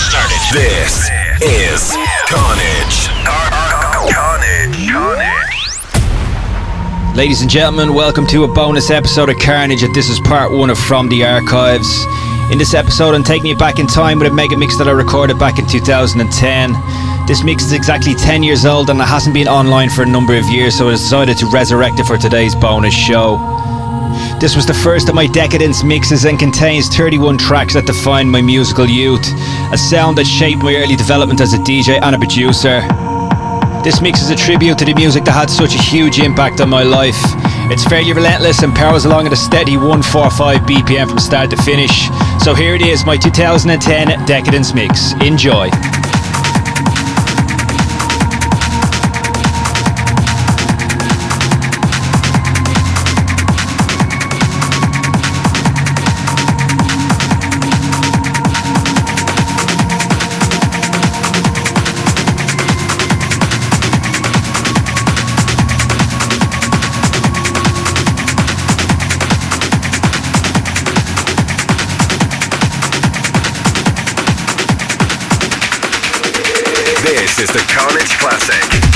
started. This is Carnage. Carnage. Carnage. Ladies and gentlemen, welcome to a bonus episode of Carnage. And this is part one of From the Archives. In this episode, I'm taking you back in time with a mega mix that I recorded back in 2010. This mix is exactly 10 years old and it hasn't been online for a number of years, so I decided to resurrect it for today's bonus show. This was the first of my Decadence mixes and contains 31 tracks that define my musical youth, a sound that shaped my early development as a DJ and a producer. This mix is a tribute to the music that had such a huge impact on my life. It's fairly relentless and powers along at a steady 145 BPM from start to finish. So here it is, my 2010 Decadence mix. Enjoy. Is the Carnage Classic.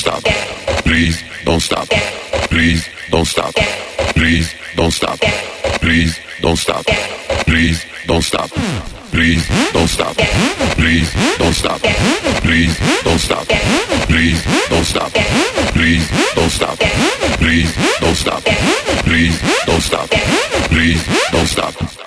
Stop. Please don't stop. Please don't stop. Please don't stop. Please don't stop. Please don't stop. Please don't stop. Please don't stop. Please don't stop. Please don't stop. Please don't stop. Please don't stop. Please don't stop. Please don't stop.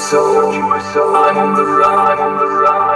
Soul. I'm on the run. I'm on the run.